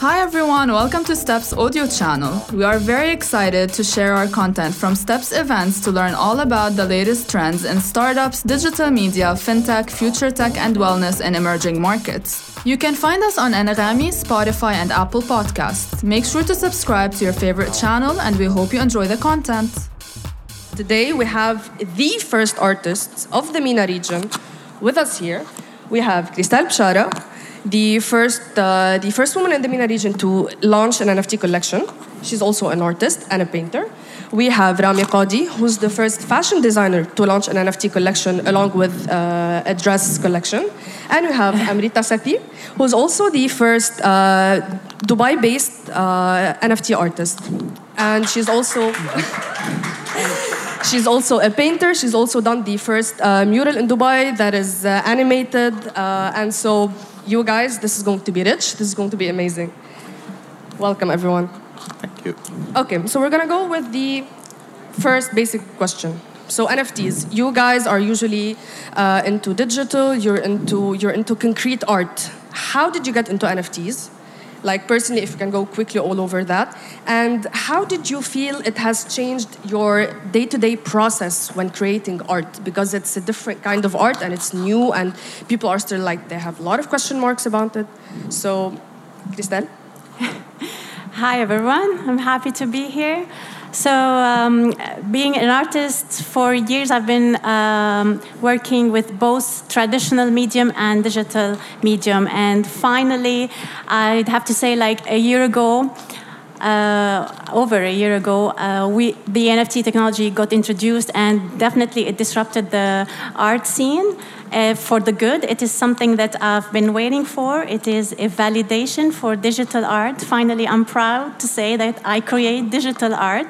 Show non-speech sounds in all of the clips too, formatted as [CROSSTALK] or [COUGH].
Hi everyone, welcome to Steps audio channel. We are very excited to share our content from Steps events to learn all about the latest trends in startups, digital media, fintech, future tech and wellness in emerging markets. You can find us on Anghami, Spotify and Apple Podcasts. Make sure to subscribe to your favorite channel and we hope you enjoy the content. Today we have the first artists of the MENA region with us here. We have Kristel Bechara, the first, uh, the first woman in the MENA region to launch an NFT collection. She's also an artist and a painter. We have Rami Kadi, who's the first fashion designer to launch an NFT collection along with uh, a dress collection. And we have [LAUGHS] Amrita Sethi, who's also the first uh, Dubai based uh, NFT artist. And she's also. She's also a painter. She's also done the first uh, mural in Dubai that is uh, animated. Uh, and so, you guys, this is going to be rich. This is going to be amazing. Welcome, everyone. Thank you. Okay, so we're gonna go with the first basic question. So NFTs, you guys are usually uh, into digital. You're into you're into concrete art. How did you get into NFTs? Like personally, if you can go quickly all over that. And how did you feel it has changed your day-to-day process when creating art? Because it's a different kind of art and it's new, and people are still like they have a lot of question marks about it. So, Kristel. [LAUGHS] Hi, everyone. I'm happy to be here. So, um, being an artist for years, I've been um, working with both traditional medium and digital medium. And finally, I'd have to say, like a year ago, uh, over a year ago, uh, we, the NFT technology got introduced, and definitely it disrupted the art scene uh, for the good. It is something that I've been waiting for. It is a validation for digital art. Finally, I'm proud to say that I create digital art.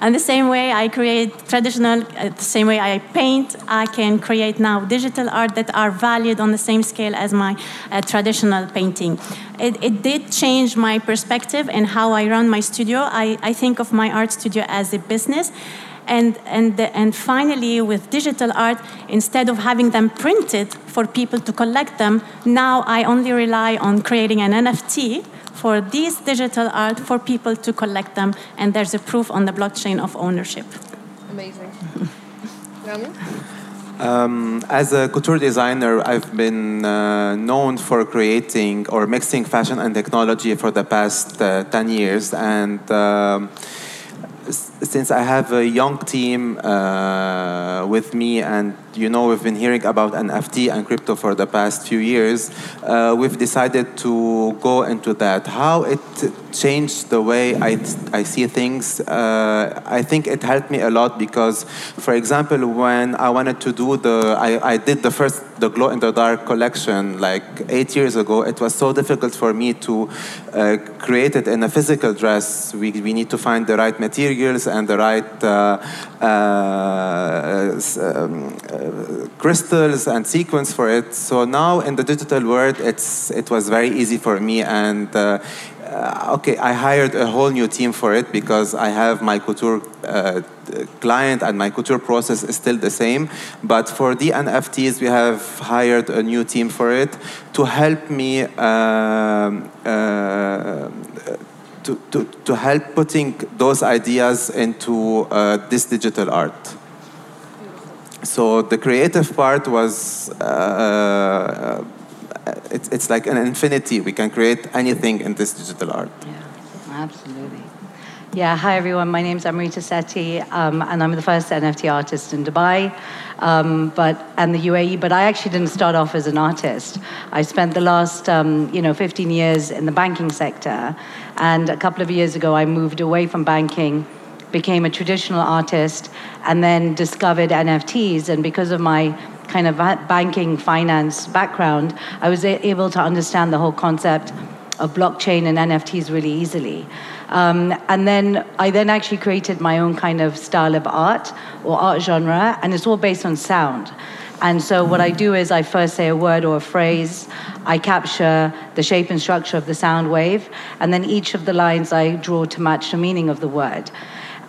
And the same way I create traditional, uh, the same way I paint, I can create now digital art that are valued on the same scale as my uh, traditional painting. It, it, did change my perspective and how I run my studio. I, I think of my art studio as a business and, and, and finally, with digital art, instead of having them printed for people to collect them, now I only rely on creating an NFT for these digital art for people to collect them, and there's a proof on the blockchain of ownership. Amazing. [LAUGHS] Um, as a couture designer, I've been uh, known for creating or mixing fashion and technology for the past uh, 10 years. And um, since I have a young team uh, with me, and you know we've been hearing about NFT and crypto for the past few years, uh, we've decided to go into that. How it changed the way I, I see things, uh, I think it helped me a lot because, for example, when I wanted to do the, I, I did the first the glow in the dark collection like eight years ago, it was so difficult for me to uh, create it in a physical dress. We, we need to find the right materials and the right uh, uh, um, uh, crystals and sequence for it. So now in the digital world, it's, it was very easy for me and uh, uh, okay, I hired a whole new team for it because I have my couture uh, client and my couture process is still the same. But for the NFTs, we have hired a new team for it to help me. Um, uh, to, to, to help putting those ideas into uh, this digital art. So the creative part was uh, it's, it's like an infinity. We can create anything in this digital art. Yeah, absolutely. Yeah, hi everyone. My name is Amrita Sethi, um, and I'm the first NFT artist in Dubai, um, but and the UAE. But I actually didn't start off as an artist. I spent the last, um, you know, 15 years in the banking sector, and a couple of years ago I moved away from banking, became a traditional artist, and then discovered NFTs. And because of my kind of banking finance background, I was able to understand the whole concept of blockchain and NFTs really easily. Um, and then I then actually created my own kind of style of art or art genre, and it's all based on sound. And so what I do is I first say a word or a phrase, I capture the shape and structure of the sound wave, and then each of the lines I draw to match the meaning of the word.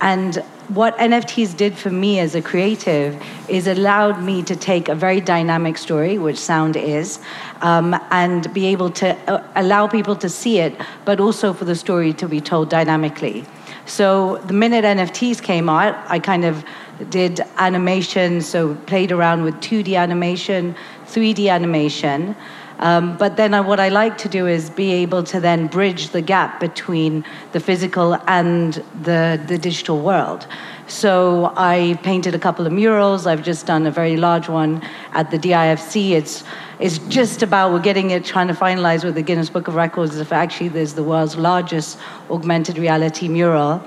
And what NFTs did for me as a creative is allowed me to take a very dynamic story, which sound is, um, and be able to uh, allow people to see it, but also for the story to be told dynamically. So the minute NFTs came out, I kind of did animation, so played around with 2D animation, 3D animation. Um, but then I, what I like to do is be able to then bridge the gap between the physical and the, the digital world. So I painted a couple of murals. I've just done a very large one at the DIFC. It's, it's just about, we're getting it, trying to finalize with the Guinness Book of Records if actually there's the world's largest augmented reality mural.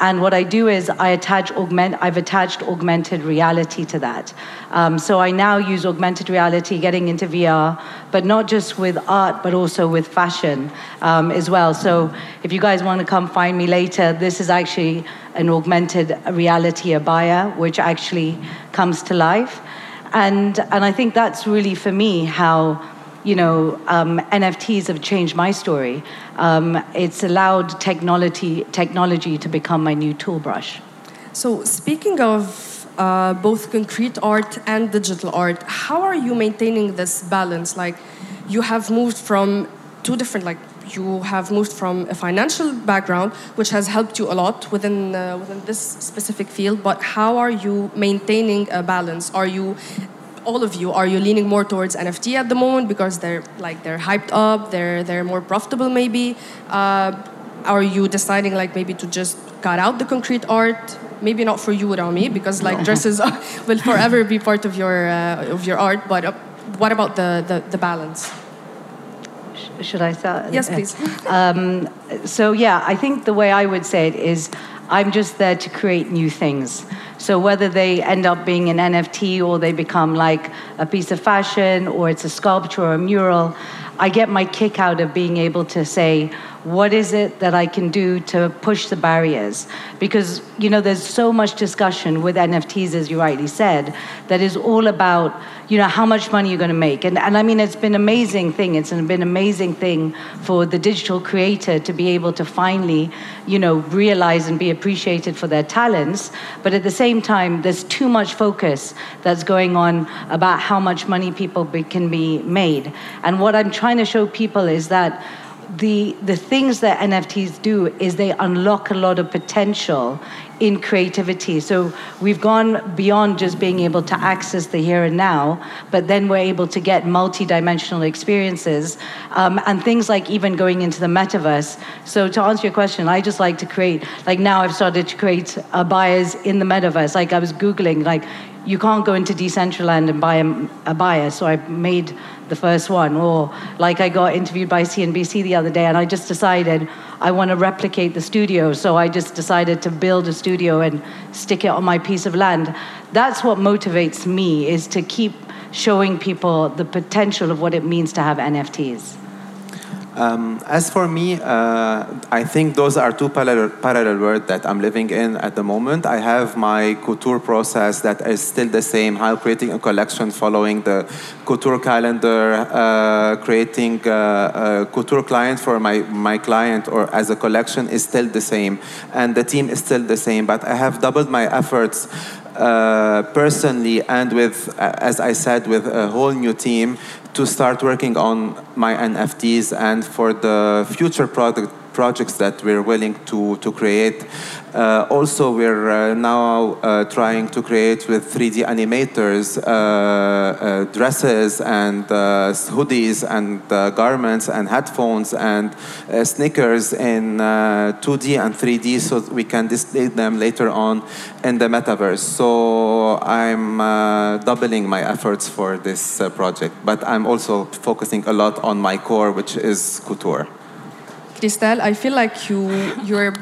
And what I do is I attach augment, I've attached augmented reality to that. Um, so I now use augmented reality, getting into VR, but not just with art, but also with fashion um, as well. So if you guys want to come find me later, this is actually an augmented reality abaya, which actually comes to life. And, and I think that's really for me how you know, um, NFTs have changed my story. Um, it's allowed technology, technology to become my new tool brush. So, speaking of uh, both concrete art and digital art, how are you maintaining this balance? Like, you have moved from two different, like, you have moved from a financial background, which has helped you a lot within uh, within this specific field. But how are you maintaining a balance? Are you all of you, are you leaning more towards NFT at the moment because they're like they're hyped up, they're they're more profitable maybe? Uh, are you deciding like maybe to just cut out the concrete art? Maybe not for you, Rami, because like dresses [LAUGHS] will forever be part of your uh, of your art. But uh, what about the, the, the balance? Should I start? Yes, please. [LAUGHS] Um, so yeah, I think the way I would say it is, I'm just there to create new things. So whether they end up being an NFT or they become like a piece of fashion or it's a sculpture or a mural, I get my kick out of being able to say, what is it that I can do to push the barriers? Because, you know, there's so much discussion with NFTs, as you rightly said, that is all about, you know, how much money you're going to make. And, and I mean, it's been an amazing thing. It's been an amazing thing for the digital creator to be able to finally, you know, realize and be appreciated for their talents. But at the same time, there's too much focus that's going on about how much money people be, can be made. And what I'm trying to show people is that the, the things that NFTs do is they unlock a lot of potential in creativity. So we've gone beyond just being able to access the here and now, but then we're able to get multi-dimensional experiences um, and things like even going into the metaverse. So to answer your question, I just like to create, like now I've started to create abayas in the metaverse. Like I was Googling, like you can't go into Decentraland and buy a, abaya. So I made the first one. Or like I got interviewed by CNBC the other day, and I just decided I want to replicate the studio. So I just decided to build a studio and stick it on my piece of land. That's what motivates me is to keep showing people the potential of what it means to have NFTs. Um, as for me, uh, I think those are two parallel, parallel worlds that I'm living in at the moment. I have my couture process that is still the same, how creating a collection following the couture calendar, uh, creating a, a, couture client for my, my client or as a collection is still the same. And the team is still the same, but I have doubled my efforts uh, personally and with, as I said, with a whole new team to start working on my NFTs and for the future product projects that we're willing to, to create. Uh, also, we're uh, now uh, trying to create with 3D animators uh, dresses and hoodies and garments and headphones and sneakers in 2D and 3D so we can display them later on in the metaverse. So I'm doubling my efforts for this project, but I'm also focusing a lot on my core, which is couture. Kristel, I feel like you you're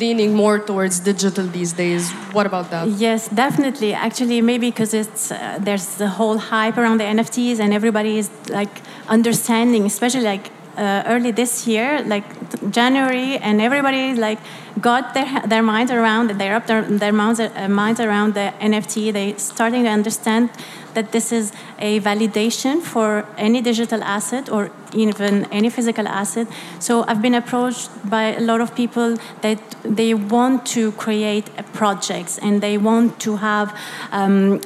leaning more towards digital these days. What about that? Yes, definitely. Actually, maybe because it's uh, there's the whole hype around the NFTs and everybody is like understanding, especially like uh, early this year, like January, and everybody is like got their, their minds around, they up their, their minds, uh, minds around the NFT. They starting to understand that this is a validation for any digital asset or even any physical asset. So I've been approached by a lot of people that they want to create projects and they want to have um,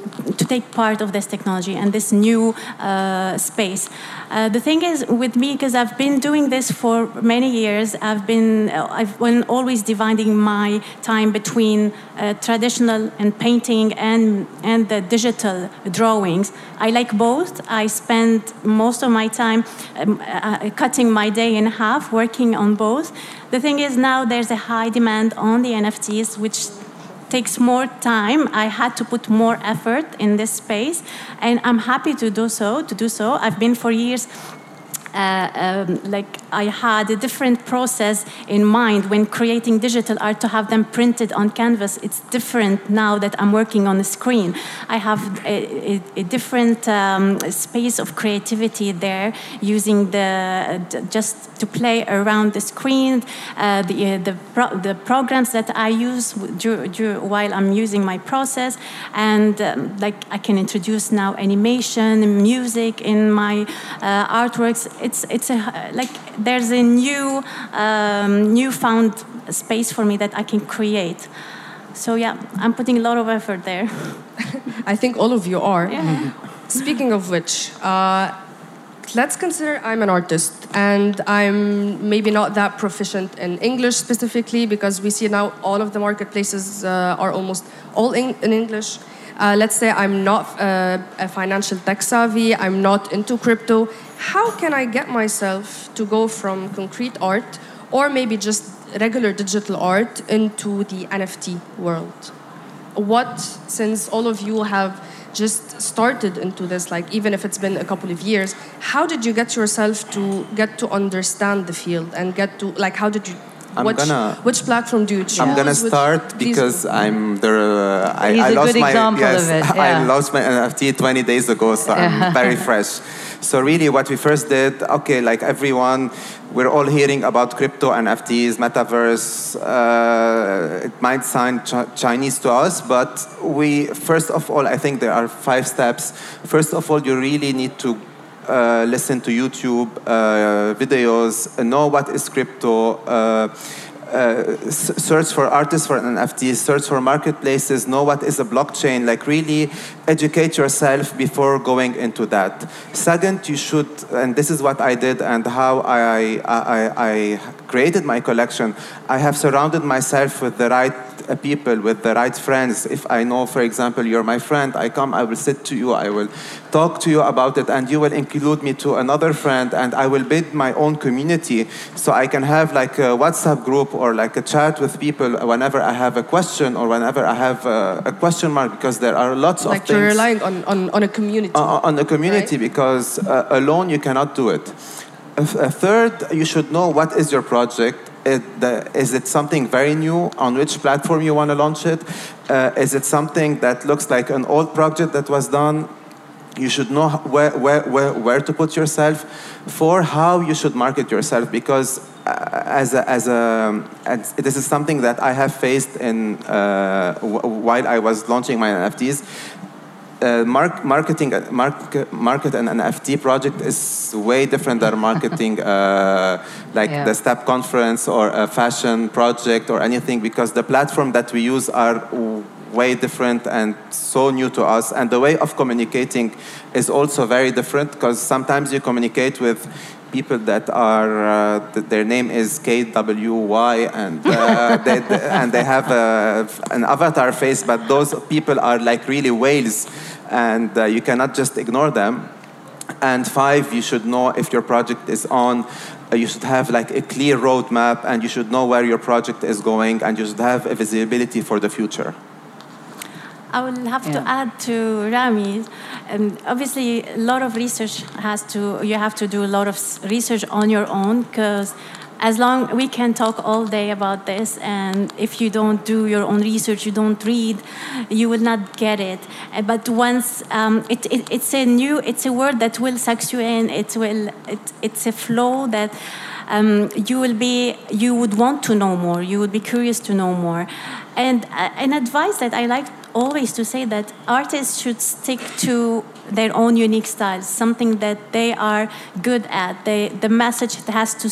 take part of this technology and this new uh, space. Uh, the thing is with me, because I've been doing this for many years, I've been I've been always dividing my time between uh, traditional and painting and and the digital drawings. I like both. I spend most of my time um, uh, cutting my day in half working on both. The thing is now there's a high demand on the NFTs, which takes more time. I had to put more effort in this space, and I'm happy to do so. To do so, I've been for years uh, um, like I had a different process in mind when creating digital art to have them printed on canvas. It's different now that I'm working on the screen. I have a, a, a different um, space of creativity there, using the just to play around the screen, uh, the uh, the, pro the programs that I use while I'm using my process, and um, like I can introduce now animation, music in my uh, artworks it's it's a like there's a new um, newfound space for me that I can create. So yeah, I'm putting a lot of effort there. [LAUGHS] I think all of you are. Yeah. Speaking of which, uh, let's consider I'm an artist and I'm maybe not that proficient in English specifically because we see now all of the marketplaces uh, are almost all in, in English. Uh, let's say I'm not uh, a financial tech savvy, I'm not into crypto. How can I get myself to go from concrete art or maybe just regular digital art into the NFT world? What, since all of you have just started into this, like even if it's been a couple of years, how did you get yourself to get to understand the field and get to, like, how did you I'm which, gonna, which platform do you choose? I'm gonna start Which, because I'm the. Uh, I, He's I a lost my yes, of it, [LAUGHS] I lost my NFT 20 days ago, so I'm [LAUGHS] very fresh. So really, what we first did, okay, like everyone, we're all hearing about crypto, NFTs, metaverse. Uh, it might sound ch- Chinese to us, but we first of all, I think there are five steps. First of all, you really need to listen to YouTube uh, videos, know what is crypto. Uh, uh, search for artists for NFTs, search for marketplaces, know what is a blockchain, like really educate yourself before going into that. Second, you should, and this is what I did and how I, I, I created my collection, I have surrounded myself with the right uh, people, with the right friends. If I know, for example, you're my friend, I come, I will sit to you, I will talk to you about it, and you will include me to another friend, and I will build my own community so I can have like a WhatsApp group or like a chat with people whenever I have a question or whenever I have a, a question mark, because there are lots like of things. Like you're relying on, on, on a community. Uh, on the community Right. because uh, alone you cannot do it. A third, you should know what is your project. It, the, is it something very new? On which platform you want to launch it? Uh, is it something that looks like an old project that was done? You should know where, where, where, where to put yourself. For how you should market yourself because uh, as a, as a as, this is something that I have faced in uh, while I was launching my NFTs uh, mark, marketing mark, market an NFT project is way different than marketing [LAUGHS] uh, like Yeah. the step conference or a fashion project or anything because the platform that we use are way different and so new to us and the way of communicating is also very different because sometimes you communicate with people that are uh, th- their name is KWY and uh, [LAUGHS] they, and they have a, an avatar face but those people are like really whales and uh, you cannot just ignore them. And five you should know if your project is on uh, you should have like a clear roadmap and you should know where your project is going and you should have a visibility for the future I will have to add to Rami. Um, obviously, a lot of research has to. You have to do a lot of research on your own because, as long we can talk all day about this, and if you don't do your own research, you don't read, you will not get it. Uh, But once um, it, it, it's a new, it's a word that will suck you in. It will. It, it's a flow that. um, you will be, you would want to know more. You would be curious to know more. And uh, an advice that I like always to say that artists should stick to their own unique styles, something that they are good at. They, the message has to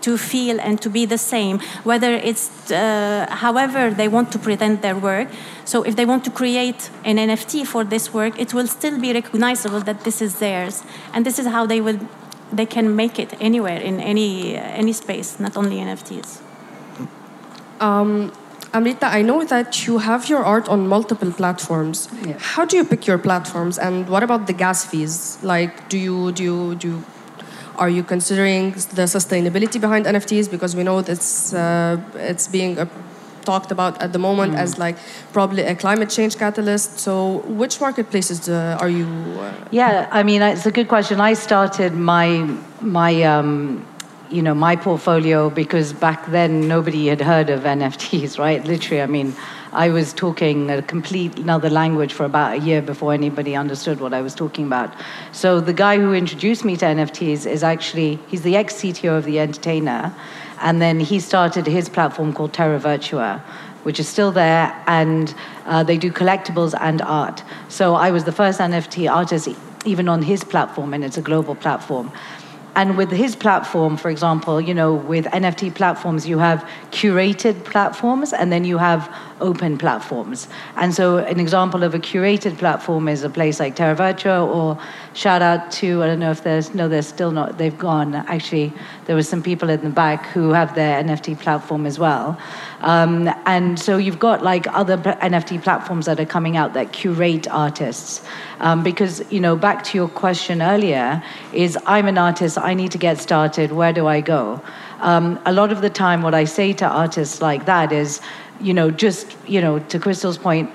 to feel and to be the same, whether it's uh, however they want to present their work. So if they want to create an NFT for this work, it will still be recognizable that this is theirs, and this is how they will they can make it anywhere in any any space, not only NFTs. Um, Amrita, I know that you have your art on multiple platforms. Yeah. How do you pick your platforms, and what about the gas fees? Like, do you do you, do you, are you considering the sustainability behind NFTs because we know that it's uh, it's being uh, talked about at the moment as like probably a climate change catalyst. So, which marketplaces uh, are you? Uh, Yeah, I mean, it's a good question. I started my my um, you know my portfolio because back then nobody had heard of NFTs, [LAUGHS] right? Literally, I mean, I was talking a complete another language for about a year before anybody understood what I was talking about. So the guy who introduced me to NFTs is actually he's the ex CTO of the Entertainer, and then he started his platform called Terra Virtua which is still there, and uh, they do collectibles and art. So I was the first NFT artist, even on his platform, and it's a global platform. And with his platform, for example, you know, with NFT platforms, you have curated platforms and then you have open platforms. And so, an example of a curated platform is a place like Terra Virtua, or shout out to, I don't know if there's, no, they're still not, they've gone. Actually, there was some people in the back who have their NFT platform as well. Um, and so, you've got like other NFT platforms that are coming out that curate artists. Um, because, you know, back to your question earlier, is I'm an artist, I need to get started, where do I go? Um, a lot of the time, what I say to artists like that is, you know, just, you know, to Kristel's point,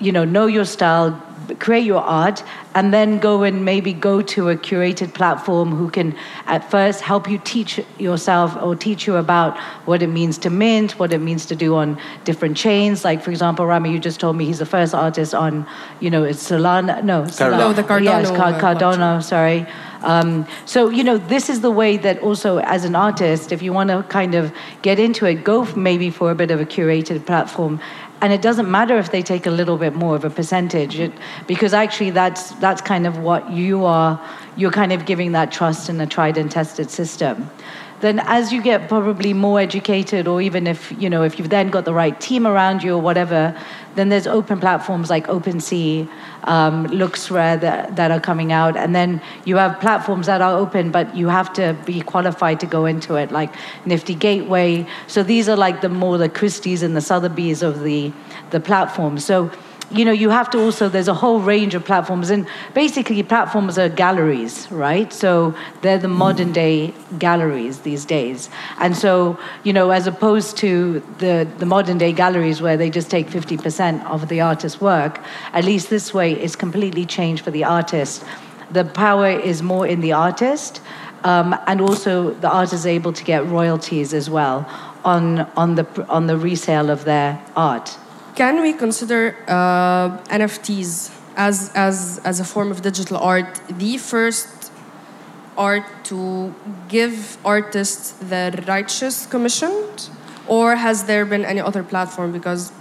you know, know your style, create your art, and then go and maybe go to a curated platform who can at first help you teach yourself or teach you about what it means to mint, what it means to do on different chains. Like, for example, Rami, you just told me he's the first artist on, you know, it's Solana, no, Solana. No, the Cardano, Yes, Car- uh, Cardano, sorry. Um, so, you know, this is the way that also as an artist, if you want to kind of get into it, go maybe for a bit of a curated platform. And it doesn't matter if they take a little bit more of a percentage, it, because actually that's that's kind of what you are. You're kind of giving that trust in a tried and tested system. Then, as you get probably more educated, or even if you know if you've then got the right team around you or whatever, then there's open platforms like OpenSea, um, LooksRare that, that are coming out, and then you have platforms that are open, but you have to be qualified to go into it, like Nifty Gateway. So these are like the more the Christie's and the Sotheby's of the the platforms. So you know, you have to also, there's a whole range of platforms. And basically, platforms are galleries, right? So they're the modern day galleries these days. And so, you know, as opposed to the, the modern day galleries where they just take 50% of the artist's work, at least this way it's completely changed for the artist. The power is more in the artist. Um, and also, the artist is able to get royalties as well on, on, the, on the resale of their art. Can we consider uh, NFTs as, as, as a form of digital art the first art to give artists the righteous commission? Or has there been any other platform? Because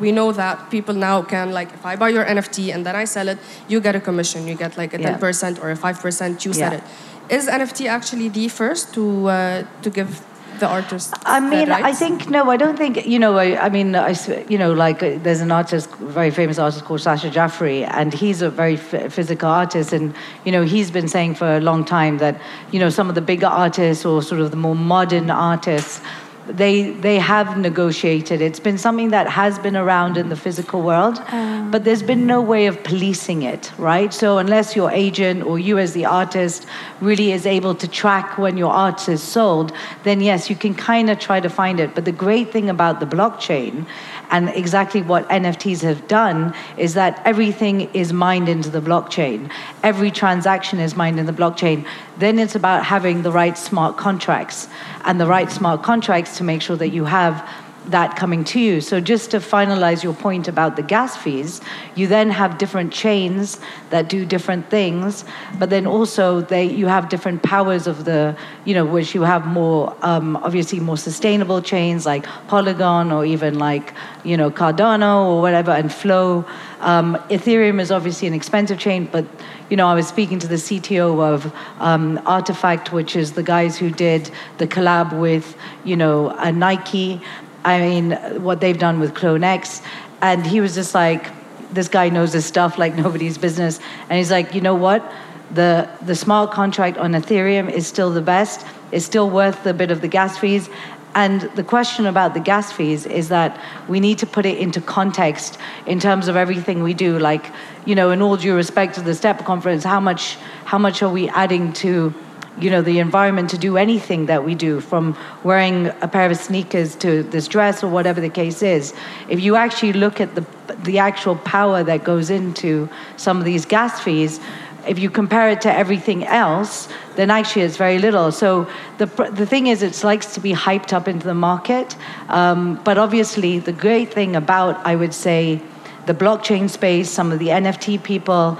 we know that people now can, like, if I buy your NFT and then I sell it, you get a commission. You get like a Yeah. 10% or a 5%, you sell it. Is NFT actually the first to, uh, to give the artist I mean, I think no, I don't think you know. I, I mean, I you know, like uh, there's an artist, very famous artist called Sacha Jafri, and he's a very physical artist, and you know, he's been saying for a long time that you know some of the bigger artists or sort of the more modern artists. They they have negotiated. It's been something that has been around in the physical world, um. but there's been no way of policing it, right? So unless your agent or you as the artist really is able to track when your art is sold, then yes, you can kind of try to find it. But the great thing about the blockchain and exactly what NFTs have done is that everything is mined into the blockchain. Every transaction is mined in the blockchain. Then it's about having the right smart contracts and the right smart contracts to make sure that you have that coming to you. So just to finalize your point about the gas fees, you then have different chains that do different things, but then also they you have different powers of the you know which you have more um, obviously more sustainable chains like Polygon or even like you know Cardano or whatever and Flow. Um, Ethereum is obviously an expensive chain, but you know, I was speaking to the CTO of um, RTFKT, which is the guys who did the collab with, you know, a Nike. I mean, what they've done with CloneX. And he was just like, this guy knows his stuff like [LAUGHS] nobody's business. And he's like, you know what? The, the smart contract on Ethereum is still the best. It's still worth the bit of the gas fees. And the question about the gas fees is that we need to put it into context in terms of everything we do. Like, you know, in all due respect to the STEP conference, how much, how much are we adding to, you know, the environment to do anything that we do, from wearing a pair of sneakers to this dress or whatever the case is. If you actually look at the, the actual power that goes into some of these gas fees, if you compare it to everything else, then actually it's very little. So the, the thing is, it likes to be hyped up into the market. Um, but obviously, the great thing about, I would say, the blockchain space, some of the NFT people,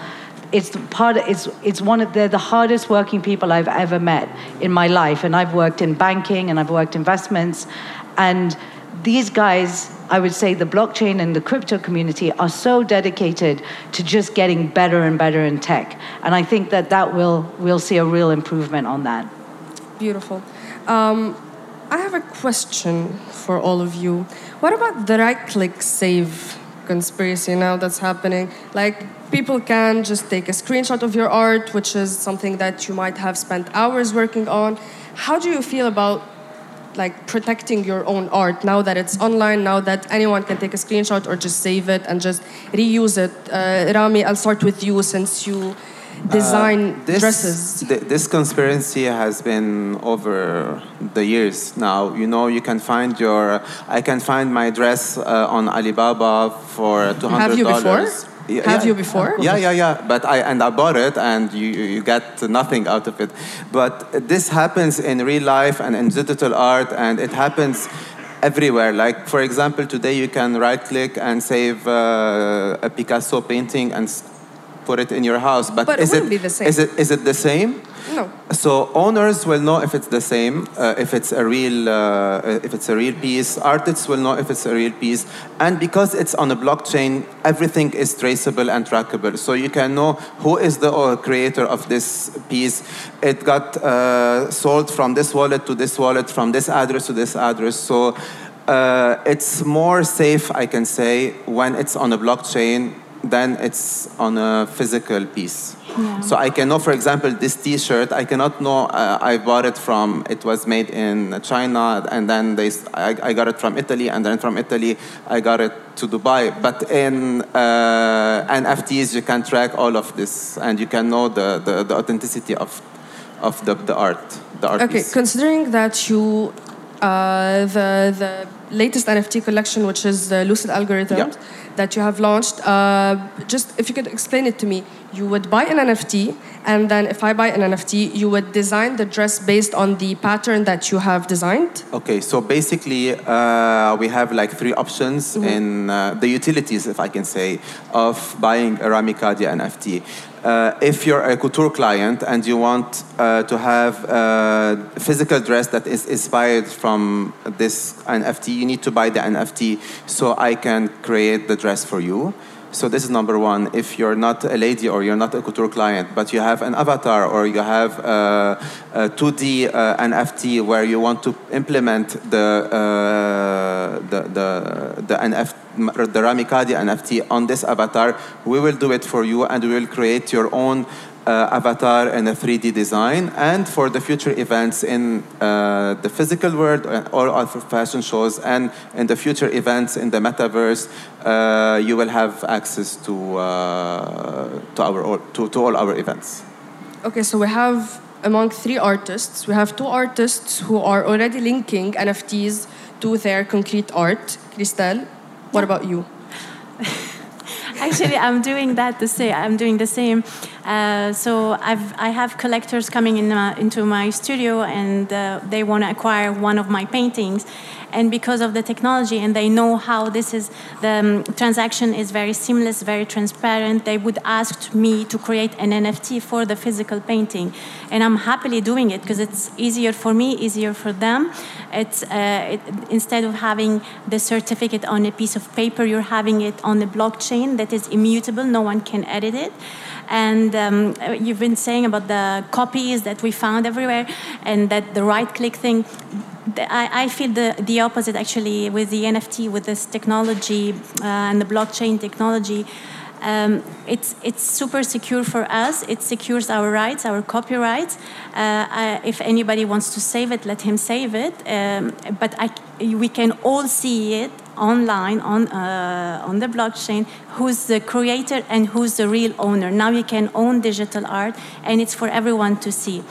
it's part of, it's it's one of they're the hardest working people I've ever met in my life and I've worked in banking and I've worked investments and these guys I would say the blockchain and the crypto community are so dedicated to just getting better and better in tech. And I think that that will we'll see a real improvement on that. Beautiful. Um, I have a question for all of you. What about the right click save conspiracy now that's happening? Like, people can just take a screenshot of your art, which is something that you might have spent hours working on. How do you feel about like protecting your own art now that it's online, now that anyone can take a screenshot or just save it and just reuse it. Uh, Rami, I'll start with you since you design uh, this, dresses. Th this conspiracy has been over the years now. You know, you can find your. I can find my dress uh, on Alibaba for two hundred dollars. Have you before? Yeah, Have yeah. you before? Yeah, yeah, yeah. But I and I bought it, and you you get nothing out of it. But this happens in real life and in digital art, and it happens everywhere. Like for example, today you can right click and save uh, a Picasso painting and put it in your house. But, But it is the same. Is it is it the same? No. So owners will know if it's the same, uh, if it's a real, uh, if it's a real piece. Artists will know if it's a real piece, and because it's on a blockchain, everything is traceable and trackable. So you can know who is the uh, creator of this piece. It got uh, sold from this wallet to this wallet, from this address to this address. So uh, it's more safe, I can say, when it's on a blockchain than it's on a physical piece. Yeah. So I can know, for example, this T-shirt. I cannot know uh, I bought it from. It was made in China, and then they. I, I got it from Italy, and then from Italy I got it to Dubai. But in uh, NFTs, you can track all of this, and you can know the, the, the authenticity of of the, the art, the art Okay, piece. considering that you, uh, the the latest NFT collection, which is the Lucid Algorithms, Yeah. That you have launched, uh, just if you could explain it to me, you would buy an NFT, and then if I buy an NFT, you would design the dress based on the pattern that you have designed. Okay, so basically, uh, we have like three options in uh, the utilities, if I can say, of buying a Rami Kadi NFT. Uh, if you're a couture client and you want uh, to have a physical dress that is inspired from this NFT, you need to buy the NFT so I can create the dress for you. So this is number one. If you're not a lady or you're not a couture client, but you have an avatar or you have uh, a 2D uh, NFT where you want to implement the uh, the the the NFT, the Rami Kadi NFT on this avatar, we will do it for you and we will create your own uh, avatar in a 3D design. And for the future events in uh, the physical world uh, or other fashion shows and in the future events in the metaverse, uh, you will have access to, uh, to, our, to, to all our events. Okay, so we have among three artists, we have two artists who are already linking NFTs to their concrete art. Kristel, what about you? [LAUGHS] Actually, I'm doing that the same. I'm doing the same. Uh, Uh, so I've, I have collectors coming in my, into my studio and uh, they want to acquire one of my paintings. And because of the technology and they know how this is, the um, transaction is very seamless, very transparent, they would ask me to create an NFT for the physical painting. And I'm happily doing it because it's easier for me, easier for them. It's, uh, it, instead of having the certificate on a piece of paper, you're having it on a blockchain that is immutable, no one can edit it. And um, you've been saying about the copies that we found everywhere and that the right click thing. I, I feel the, the opposite actually with the NFT, with this technology uh, and the blockchain technology. Um, it's, it's super secure for us. It secures our rights, our copyrights. Uh, I, if anybody wants to save it, let him save it. Um, but I, we can all see it online on, uh, on the blockchain who's the creator and who's the real owner. Now you can own digital art and it's for everyone to see.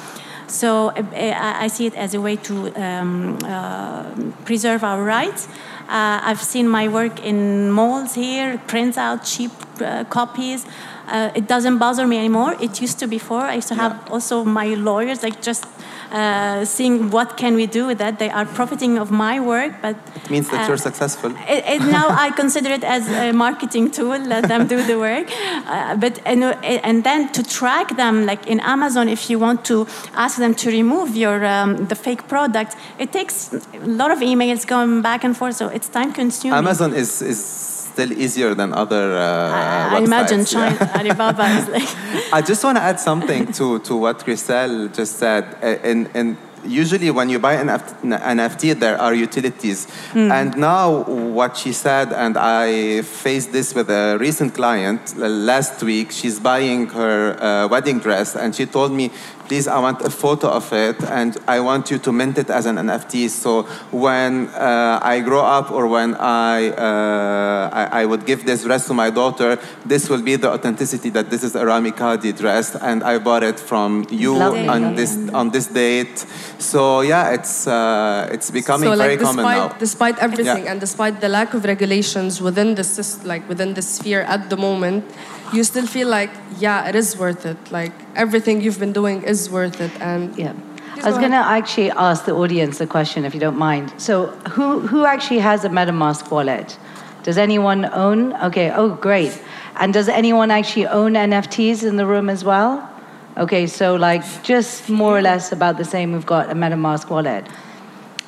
So uh, I see it as a way to um, uh, preserve our rights. Uh, I've seen my work in malls here, prints out cheap uh, copies. Uh, it doesn't bother me anymore. It used to before. I used to have yeah. also my lawyers like just uh, seeing what can we do with that. They are profiting of my work, but it means that uh, you're successful. [LAUGHS] It, it, now I consider it as a marketing tool. Let them do the work, [LAUGHS] uh, but and, and then to track them, like in Amazon, if you want to ask them to remove your um, the fake product, it takes a lot of emails going back and forth. So it's time consuming. Amazon is is still easier than other uh, I, I imagine China, yeah. [LAUGHS] Alibaba is like. [LAUGHS] I just want to add something to, to what Kristel just said. And, and usually when you buy an NFT, there are utilities. Mm. And now what she said, and I faced this with a recent client last week, she's buying her uh, wedding dress and she told me, please, I want a photo of it and I want you to mint it as an NFT. So when uh, I grow up or when I, uh, I, I, would give this dress to my daughter, this will be the authenticity that this is a Rami Kadi dress and I bought it from you on this, on this date. So yeah, it's, uh, it's becoming so, like, very despite, common now. Despite everything yeah. and despite the lack of regulations within the, like, within the sphere at the moment, you still feel like, yeah, it is worth it. Like everything you've been doing is worth it. And yeah. I was going to actually ask the audience a question, if you don't mind. So, who who actually has a MetaMask wallet? Does anyone own? Okay. Oh, great. And does anyone actually own NFTs in the room as well? Okay. So, like, just more or less about the same. We've got a MetaMask wallet.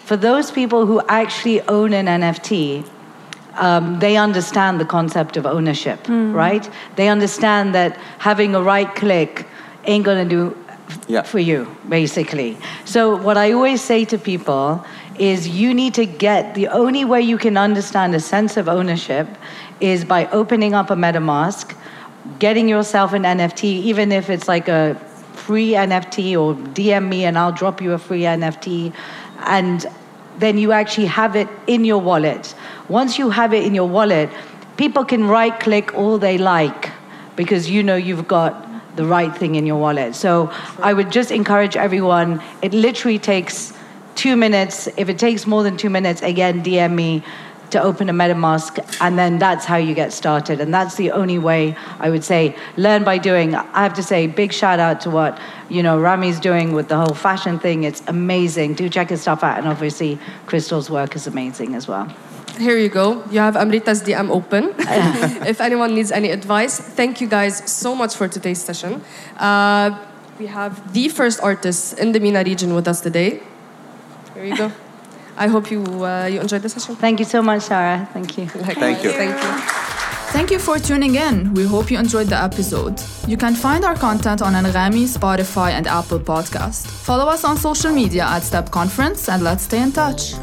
For those people who actually own an NFT, um, they understand the concept of ownership, mm. right? They understand that having a right click ain't gonna do yeah. for you, basically. So, what I always say to people is you need to get the only way you can understand a sense of ownership is by opening up a MetaMask, getting yourself an NFT, even if it's like a free NFT or DM me and I'll drop you a free NFT. And then you actually have it in your wallet. Once you have it in your wallet, people can right click all they like because you know you've got the right thing in your wallet. So I would just encourage everyone, it literally takes two minutes. If it takes more than two minutes, again, DM me to open a MetaMask, and then that's how you get started. And that's the only way I would say learn by doing. I have to say, big shout out to what you know Rami's doing with the whole fashion thing. It's amazing. Do check his stuff out, and obviously Kristel's work is amazing as well. Here you go. You have Amrita's DM open. [LAUGHS] if anyone needs any advice, thank you guys so much for today's session. Uh, we have the first artist in the MENA region with us today. Here you go. I hope you uh, you enjoyed the session. Thank you so much, Sarah. Thank you. Thank you. Thank you. Thank you for tuning in. We hope you enjoyed the episode. You can find our content on Anghami, Spotify, and Apple Podcast. Follow us on social media at Step Conference and let's stay in touch.